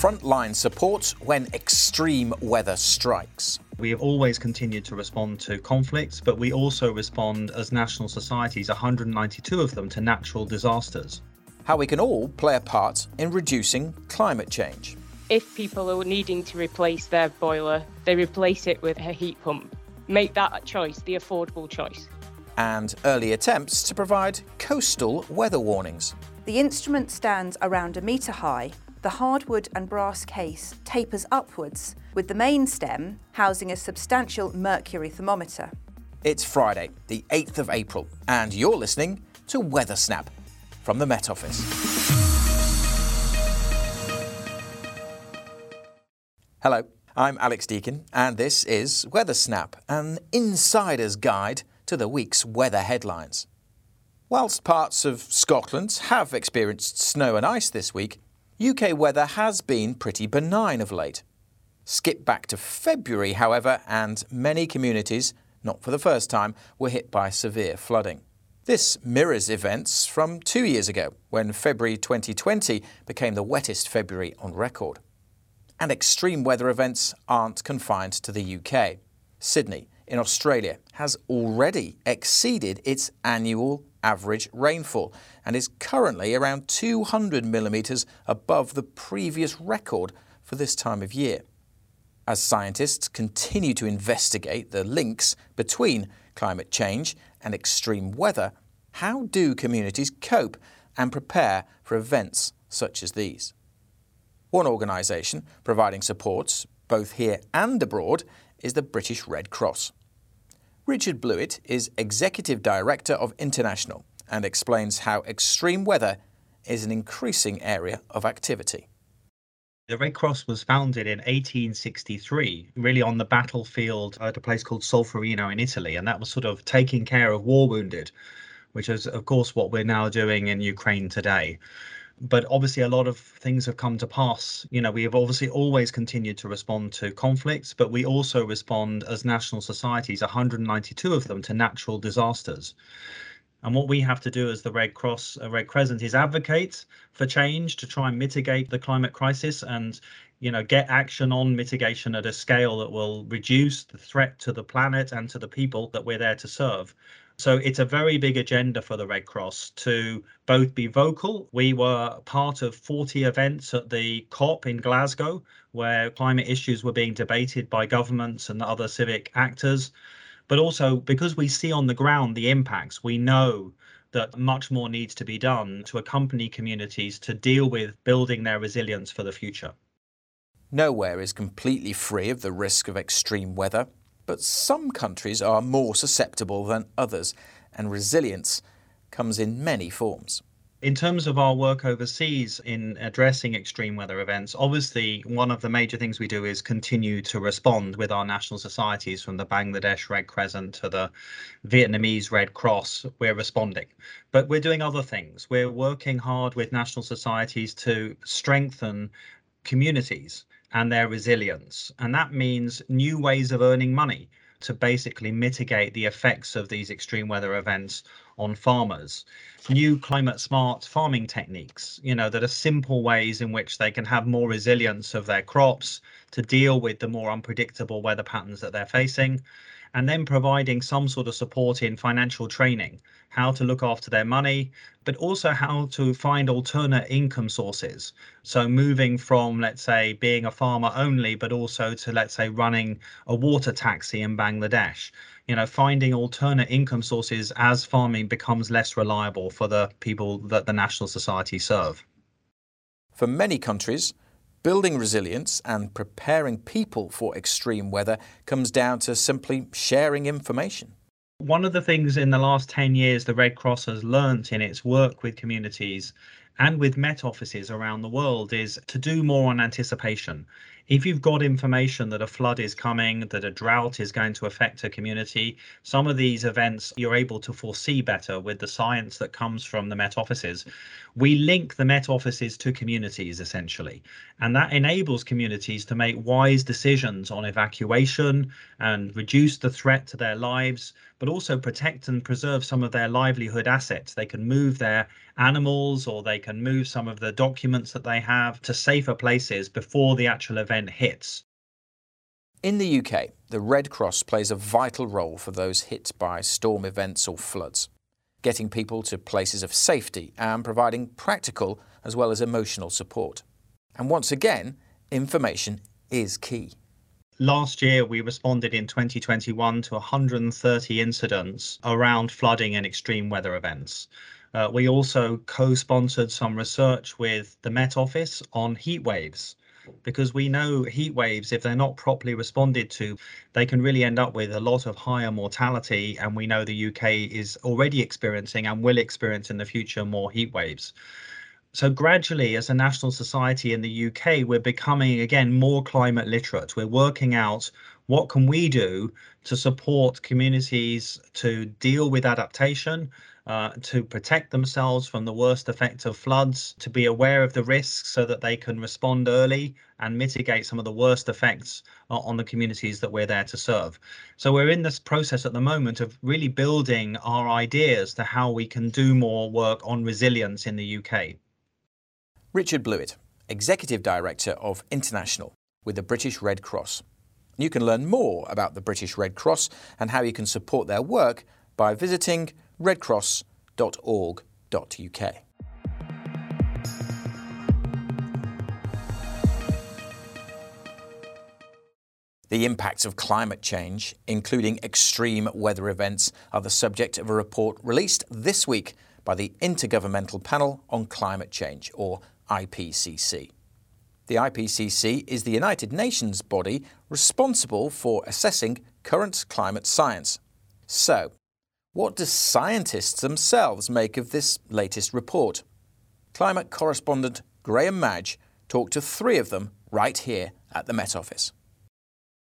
frontline support when extreme weather strikes. We have always continued to respond to conflicts, but we also respond as national societies, 192 of them, to natural disasters. How we can all play a part in reducing climate change. If people are needing to replace their boiler, they replace it with a heat pump. Make that a choice, the affordable choice. And early attempts to provide coastal weather warnings. The instrument stands around a metre high. The hardwood and brass case tapers upwards, with the main stem housing a substantial mercury thermometer. It's Friday, the 8th of April, and you're listening to Weather Snap from the Met Office. Hello, I'm Alex Deakin, and this is Weather Snap, an insider's guide to the week's weather headlines. Whilst parts of Scotland have experienced snow and ice this week, UK weather has been pretty benign of late. Skip back to February, however, and many communities, not for the first time, were hit by severe flooding. This mirrors events from two years ago, when February 2020 became the wettest February on record. And extreme weather events aren't confined to the UK. Sydney, in Australia, has already exceeded its annual average rainfall and is currently around 200 millimetres above the previous record for this time of year. As scientists continue to investigate the links between climate change and extreme weather, how do communities cope and prepare for events such as these? One organisation providing support, both here and abroad, is the British Red Cross. Richard Blewett is Executive Director of International and explains how extreme weather is an increasing area of activity. The Red Cross was founded in 1863, really on the battlefield at a place called Solferino in Italy, and that was sort of taking care of war wounded, which is, of course, what we're now doing in Ukraine today but obviously a lot of things have come to pass. You know we have obviously always continued to respond to conflicts but we also respond as national societies 192 of them to natural disasters. And what we have to do as the red cross uh, red crescent is advocate for change to try and mitigate the climate crisis and you know get action on mitigation at a scale that will reduce the threat to the planet and to the people that we're there to serve so it's a very big agenda for the Red Cross to both be vocal. We were part of 40 events at the COP in Glasgow, where climate issues were being debated by governments and other civic actors. But also because we see on the ground the impacts, we know that much more needs to be done to accompany communities to deal with building their resilience for the future. Nowhere is completely free of the risk of extreme weather but some countries are more susceptible than others, and resilience comes in many forms. In terms of our work overseas in addressing extreme weather events, obviously one of the major things we do is continue to respond with our national societies from the Bangladesh Red Crescent to the Vietnamese Red Cross. We're responding. But we're doing other things. We're working hard with national societies to strengthen communities and their resilience. And that means new ways of earning money to basically mitigate the effects of these extreme weather events on farmers. New climate smart farming techniques, you know, that are simple ways in which they can have more resilience of their crops to deal with the more unpredictable weather patterns that they're facing and then providing some sort of support in financial training, how to look after their money, but also how to find alternate income sources. So moving from, let's say, being a farmer only, but also to, let's say, running a water taxi in Bangladesh. You know, finding alternate income sources as farming becomes less reliable for the people that the National Society serve. For many countries, Building resilience and preparing people for extreme weather comes down to simply sharing information. One of the things in the last 10 years the Red Cross has learnt in its work with communities and with Met offices around the world is to do more on anticipation if you've got information that a flood is coming, that a drought is going to affect a community, some of these events you're able to foresee better with the science that comes from the Met offices. We link the Met offices to communities essentially, and that enables communities to make wise decisions on evacuation and reduce the threat to their lives, but also protect and preserve some of their livelihood assets. They can move their animals or they can move some of the documents that they have to safer places before the actual event hits. In the UK, the Red Cross plays a vital role for those hit by storm events or floods, getting people to places of safety and providing practical as well as emotional support. And once again, information is key. Last year, we responded in 2021 to 130 incidents around flooding and extreme weather events. Uh, we also co sponsored some research with the Met Office on heat waves because we know heat waves, if they're not properly responded to, they can really end up with a lot of higher mortality. And we know the UK is already experiencing and will experience in the future more heat waves so gradually as a national society in the UK we're becoming again more climate literate we're working out what can we do to support communities to deal with adaptation uh, to protect themselves from the worst effects of floods to be aware of the risks so that they can respond early and mitigate some of the worst effects on the communities that we're there to serve so we're in this process at the moment of really building our ideas to how we can do more work on resilience in the UK Richard Blewett, Executive Director of International with the British Red Cross. You can learn more about the British Red Cross and how you can support their work by visiting redcross.org.uk. The impacts of climate change, including extreme weather events, are the subject of a report released this week by the Intergovernmental Panel on Climate Change, or IPCC. The IPCC is the United Nations body responsible for assessing current climate science. So, what do scientists themselves make of this latest report? Climate correspondent Graham Madge talked to three of them right here at the Met Office.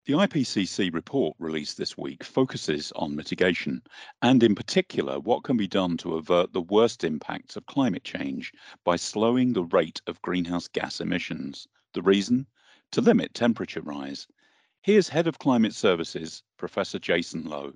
The IPCC report released this week focuses on mitigation, and in particular, what can be done to avert the worst impacts of climate change by slowing the rate of greenhouse gas emissions. The reason? To limit temperature rise. Here's Head of Climate Services, Professor Jason Lowe.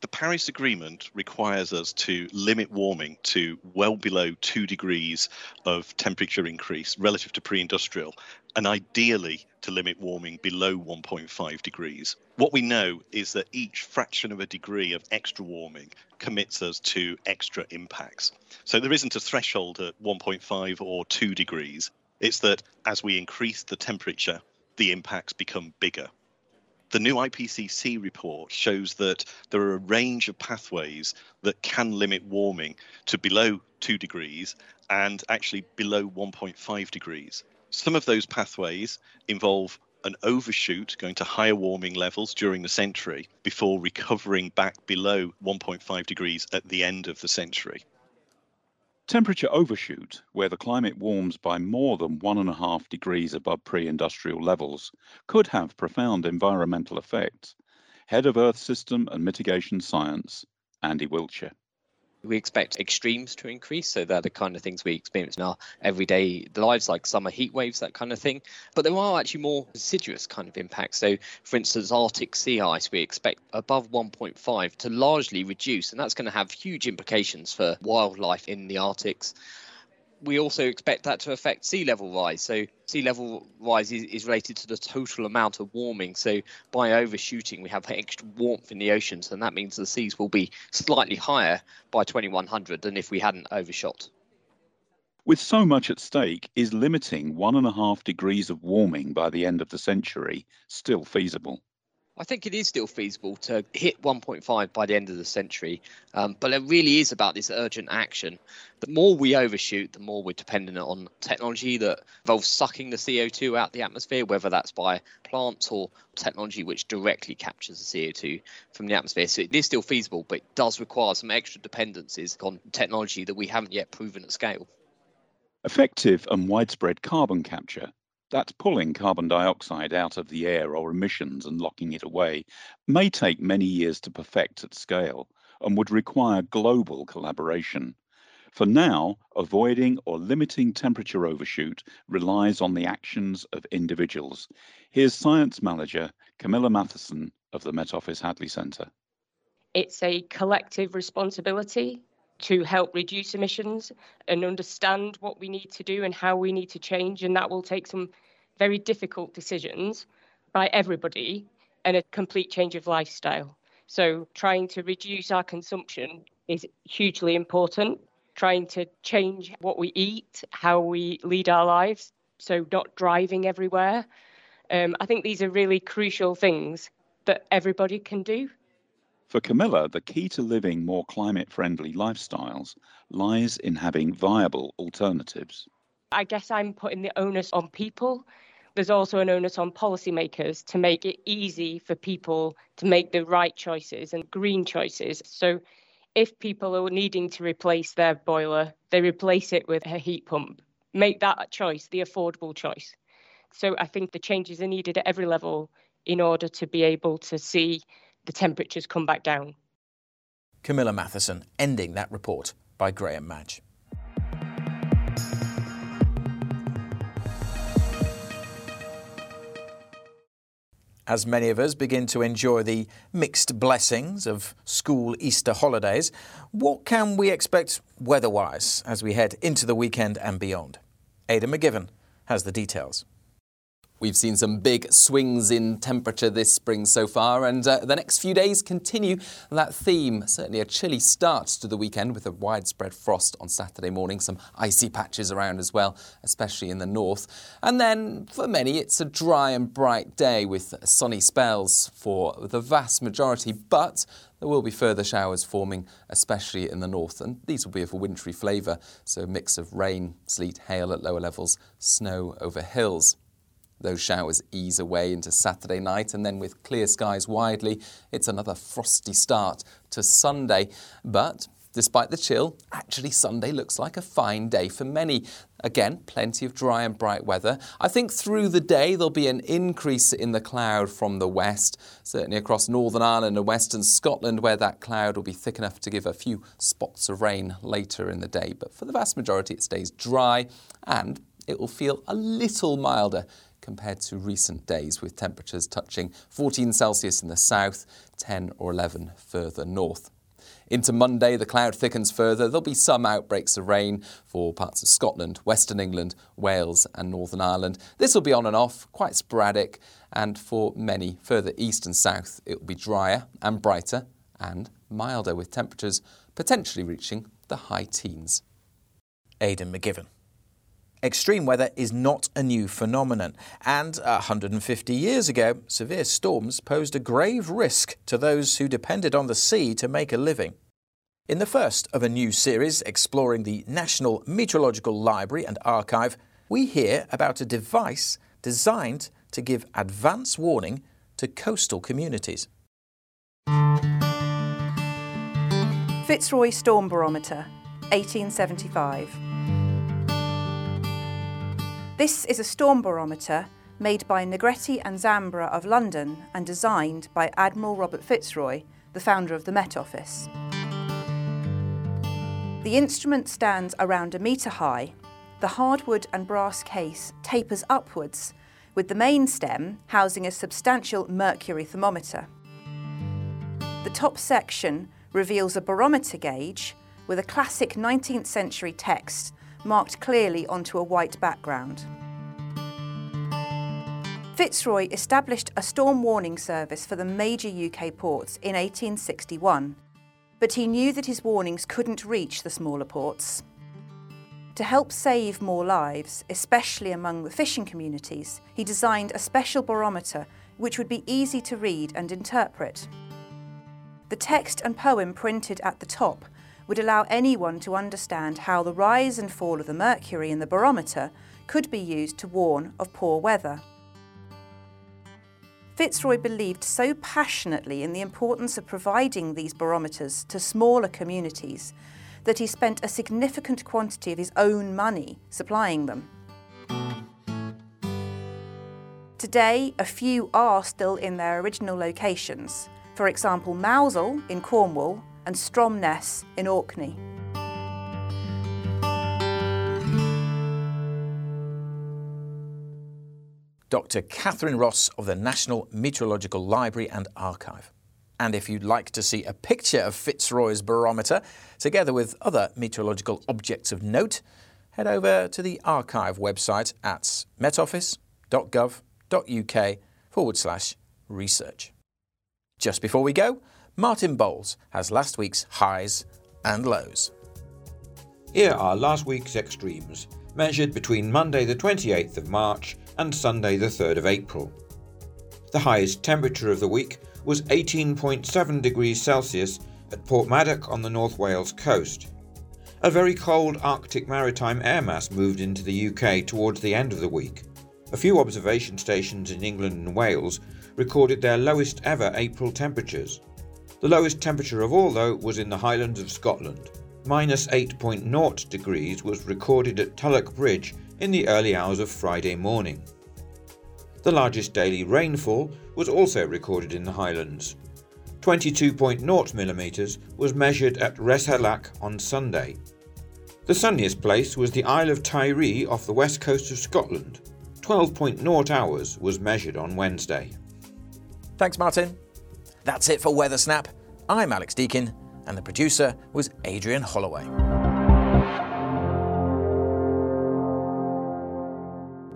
The Paris Agreement requires us to limit warming to well below two degrees of temperature increase relative to pre industrial, and ideally to limit warming below 1.5 degrees. What we know is that each fraction of a degree of extra warming commits us to extra impacts. So there isn't a threshold at 1.5 or 2 degrees. It's that as we increase the temperature, the impacts become bigger. The new IPCC report shows that there are a range of pathways that can limit warming to below 2 degrees and actually below 1.5 degrees. Some of those pathways involve an overshoot going to higher warming levels during the century before recovering back below 1.5 degrees at the end of the century. Temperature overshoot, where the climate warms by more than one and a half degrees above pre industrial levels, could have profound environmental effects. Head of Earth System and Mitigation Science, Andy Wiltshire. We expect extremes to increase, so they're the kind of things we experience in our everyday lives, like summer heat waves, that kind of thing. But there are actually more deciduous kind of impacts. So, for instance, Arctic sea ice, we expect above 1.5 to largely reduce, and that's going to have huge implications for wildlife in the Arctics we also expect that to affect sea level rise. So sea level rise is, is, related to the total amount of warming. So by overshooting, we have extra warmth in the oceans, and that means the seas will be slightly higher by 2100 than if we hadn't overshot. With so much at stake, is limiting one and a half degrees of warming by the end of the century still feasible? I think it is still feasible to hit 1.5 by the end of the century, um, but it really is about this urgent action. The more we overshoot, the more we're dependent on technology that involves sucking the CO2 out of the atmosphere, whether that's by plants or technology which directly captures the CO2 from the atmosphere. So it is still feasible, but it does require some extra dependencies on technology that we haven't yet proven at scale. Effective and widespread carbon capture that's pulling carbon dioxide out of the air or emissions and locking it away, may take many years to perfect at scale and would require global collaboration. For now, avoiding or limiting temperature overshoot relies on the actions of individuals. Here's Science Manager Camilla Mathison of the Met Office Hadley Centre. It's a collective responsibility to help reduce emissions and understand what we need to do and how we need to change. And that will take some very difficult decisions by everybody and a complete change of lifestyle. So, trying to reduce our consumption is hugely important. Trying to change what we eat, how we lead our lives, so not driving everywhere. Um, I think these are really crucial things that everybody can do. For Camilla, the key to living more climate friendly lifestyles lies in having viable alternatives. I guess I'm putting the onus on people. There's also an onus on policymakers to make it easy for people to make the right choices and green choices. So, if people are needing to replace their boiler, they replace it with a heat pump. Make that a choice, the affordable choice. So, I think the changes are needed at every level in order to be able to see the temperatures come back down. Camilla Mathison ending that report by Graham Madge. As many of us begin to enjoy the mixed blessings of school Easter holidays, what can we expect weather-wise as we head into the weekend and beyond? Aidan McGivern has the details. We've seen some big swings in temperature this spring so far, and uh, the next few days continue that theme. Certainly a chilly start to the weekend with a widespread frost on Saturday morning, some icy patches around as well, especially in the north. And then for many, it's a dry and bright day with sunny spells for the vast majority, but there will be further showers forming, especially in the north, and these will be of a wintry flavour, so a mix of rain, sleet, hail at lower levels, snow over hills. Those showers ease away into Saturday night, and then with clear skies widely, it's another frosty start to Sunday. But despite the chill, actually Sunday looks like a fine day for many. Again, plenty of dry and bright weather. I think through the day there'll be an increase in the cloud from the west, certainly across Northern Ireland and western Scotland, where that cloud will be thick enough to give a few spots of rain later in the day. But for the vast majority, it stays dry and it will feel a little milder compared to recent days, with temperatures touching 14 Celsius in the south, 10 or 11 further north. Into Monday, the cloud thickens further. There'll be some outbreaks of rain for parts of Scotland, Western England, Wales, and Northern Ireland. This will be on and off, quite sporadic, and for many further east and south, it will be drier and brighter and milder, with temperatures potentially reaching the high teens. Aidan McGivern. Extreme weather is not a new phenomenon, and 150 years ago, severe storms posed a grave risk to those who depended on the sea to make a living. In the first of a new series exploring the National Meteorological Library and Archive, we hear about a device designed to give advance warning to coastal communities. Fitzroy Storm Barometer, 1875. This is a storm barometer made by Negretti and Zambra of London and designed by Admiral Robert Fitzroy, the founder of the Met Office. The instrument stands around a metre high. The hardwood and brass case tapers upwards, with the main stem housing a substantial mercury thermometer. The top section reveals a barometer gauge with a classic 19th century text marked clearly onto a white background. Fitzroy established a storm warning service for the major UK ports in 1861, but he knew that his warnings couldn't reach the smaller ports. To help save more lives, especially among the fishing communities, he designed a special barometer which would be easy to read and interpret. The text and poem printed at the top would allow anyone to understand how the rise and fall of the mercury in the barometer could be used to warn of poor weather. Fitzroy believed so passionately in the importance of providing these barometers to smaller communities that he spent a significant quantity of his own money supplying them. Today, a few are still in their original locations, for example, Mousehole in Cornwall and Stromness in Orkney. Dr. Catherine Ross of the National Meteorological Library and Archive. And if you'd like to see a picture of Fitzroy's barometer, together with other meteorological objects of note, head over to the archive website at metoffice.gov.uk forward slash research. Just before we go, Martin Bowles has last week's highs and lows. Here are last week's extremes, measured between Monday the 28th of March and Sunday the 3rd of April. The highest temperature of the week was 18.7 degrees Celsius at Porthmadog on the North Wales coast. A very cold Arctic maritime air mass moved into the UK towards the end of the week. A few observation stations in England and Wales recorded their lowest ever April temperatures. The lowest temperature of all, though, was in the Highlands of Scotland. Minus 8.0 degrees was recorded at Tulloch Bridge in the early hours of Friday morning. The largest daily rainfall was also recorded in the Highlands. 22.0 millimetres was measured at Rheshellach on Sunday. The sunniest place was the Isle of Tiree off the west coast of Scotland. 12.0 hours was measured on Wednesday. Thanks, Martin. That's it for Weather Snap. I'm Alex Deakin, and the producer was Adrian Holloway.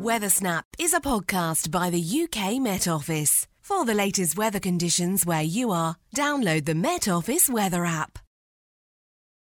Weathersnap is a podcast by the UK Met Office. For the latest weather conditions where you are, download the Met Office weather app.